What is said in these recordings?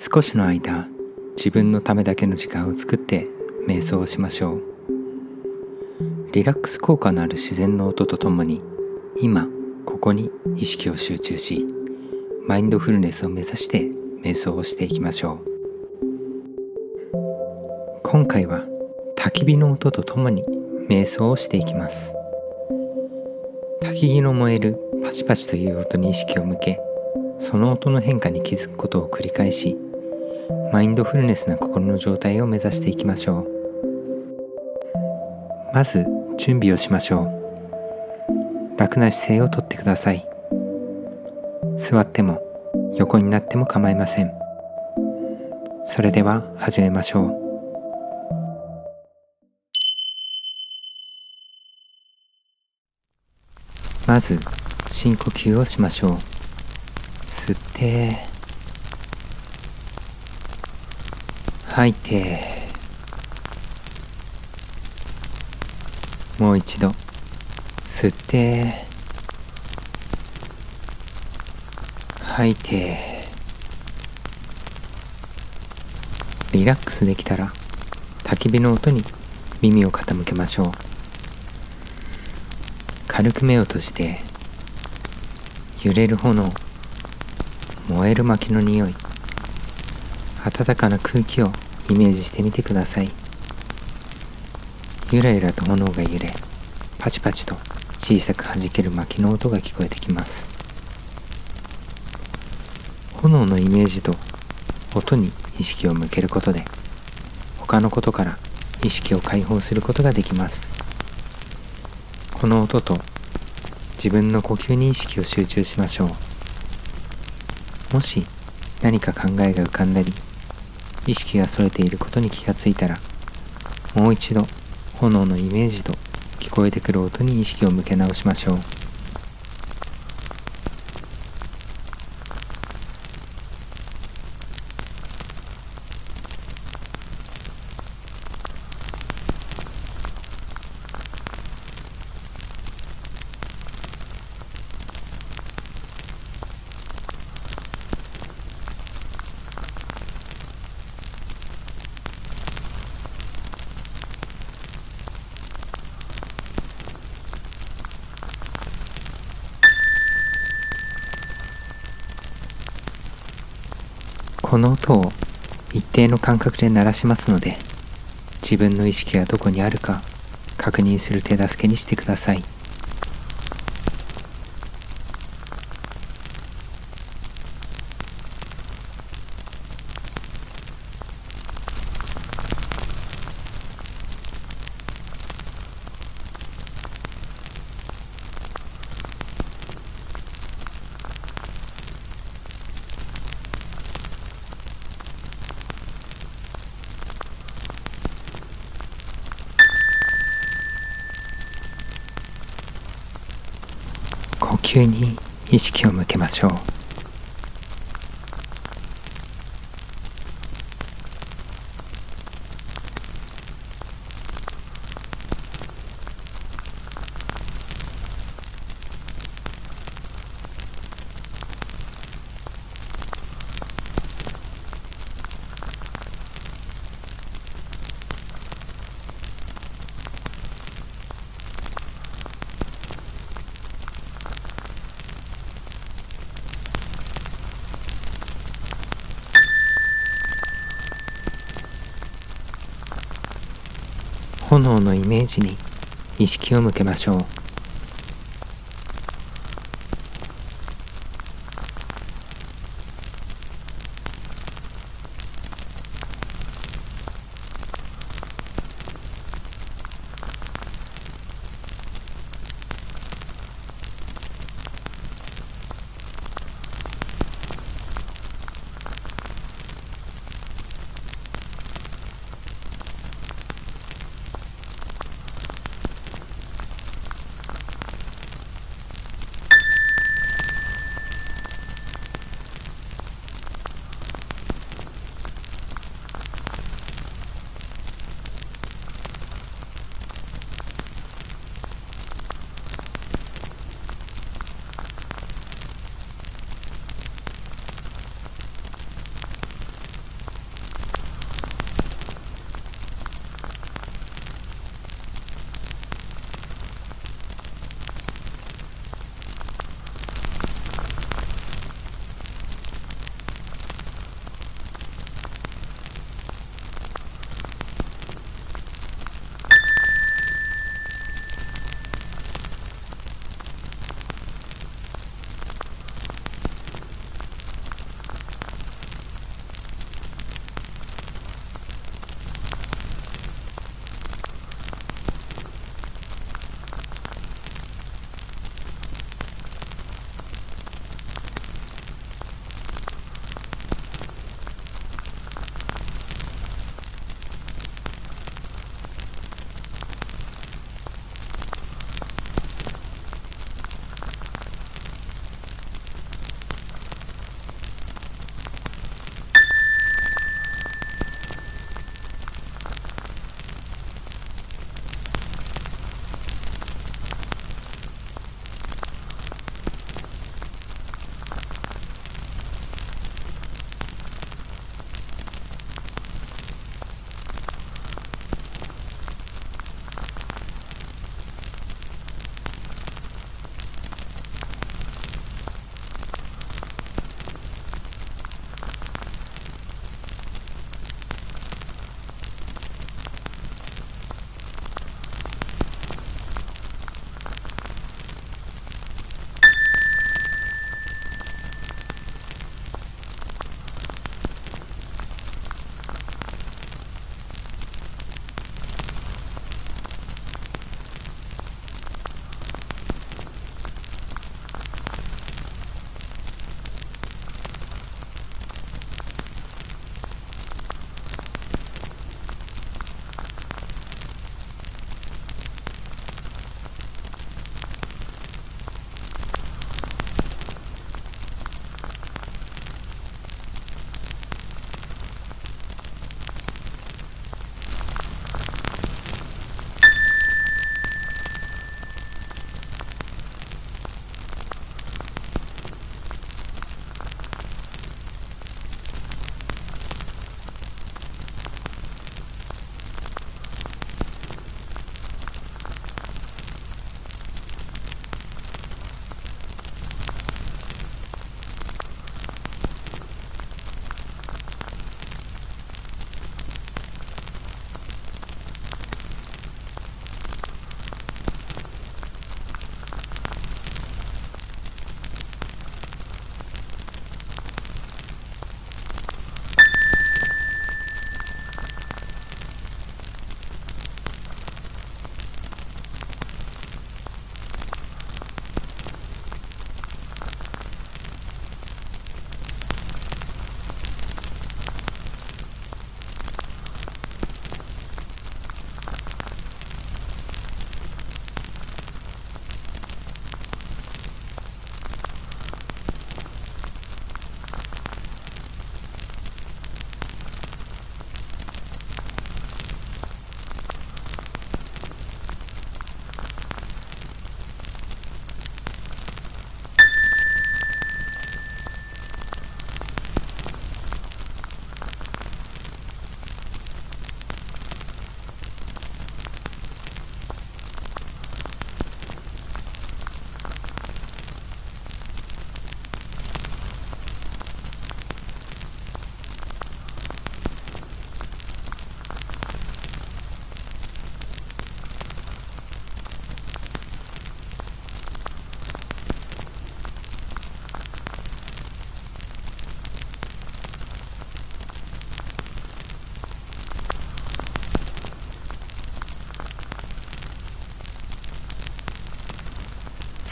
少しの間自分のためだけの時間を作って瞑想をしましょう。リラックス効果のある自然の音とともに今ここに意識を集中しマインドフルネスを目指して瞑想をしていきましょう。今回は焚き火の音とともに瞑想をしていきます。焚き火の燃えるパチパチという音に意識を向けその音の変化に気づくことを繰り返しマインドフルネスな心の状態を目指していきましょう。まず準備をしましょう。楽な姿勢をとってください。座っても横になっても構いません。それでは始めましょう。まず深呼吸をしましょう。吸って。吐いて。もう一度。吸って。吐いて。リラックスできたら焚き火の音に耳を傾けましょう。軽く目を閉じて揺れる炎燃える薪の匂い暖かな空気をイメージしてみてください。ゆらゆらと炎が揺れパチパチと小さく弾ける薪の音が聞こえてきます。炎のイメージと音に意識を向けることで他のことから意識を解放することができます。この音と自分の呼吸に意識を集中しましょう。もし何か考えが浮かんだり意識がそれていることに気がついたらもう一度炎のイメージと聞こえてくる音に意識を向け直しましょう。この音を一定の間隔で鳴らしますので自分の意識がどこにあるか確認する手助けにしてください。球に意識を向けましょう。炎のイメージに意識を向けましょう。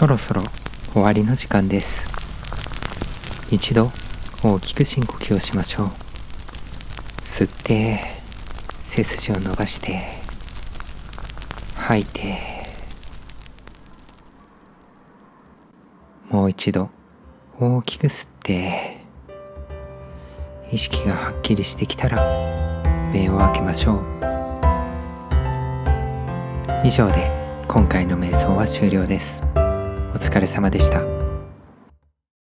そろそろ終わりの時間です。一度大きく深呼吸をしましょう。吸って背筋を伸ばして吐いてもう一度大きく吸って意識がはっきりしてきたら目を開けましょう。以上で今回の瞑想は終了です。お疲れ様でした。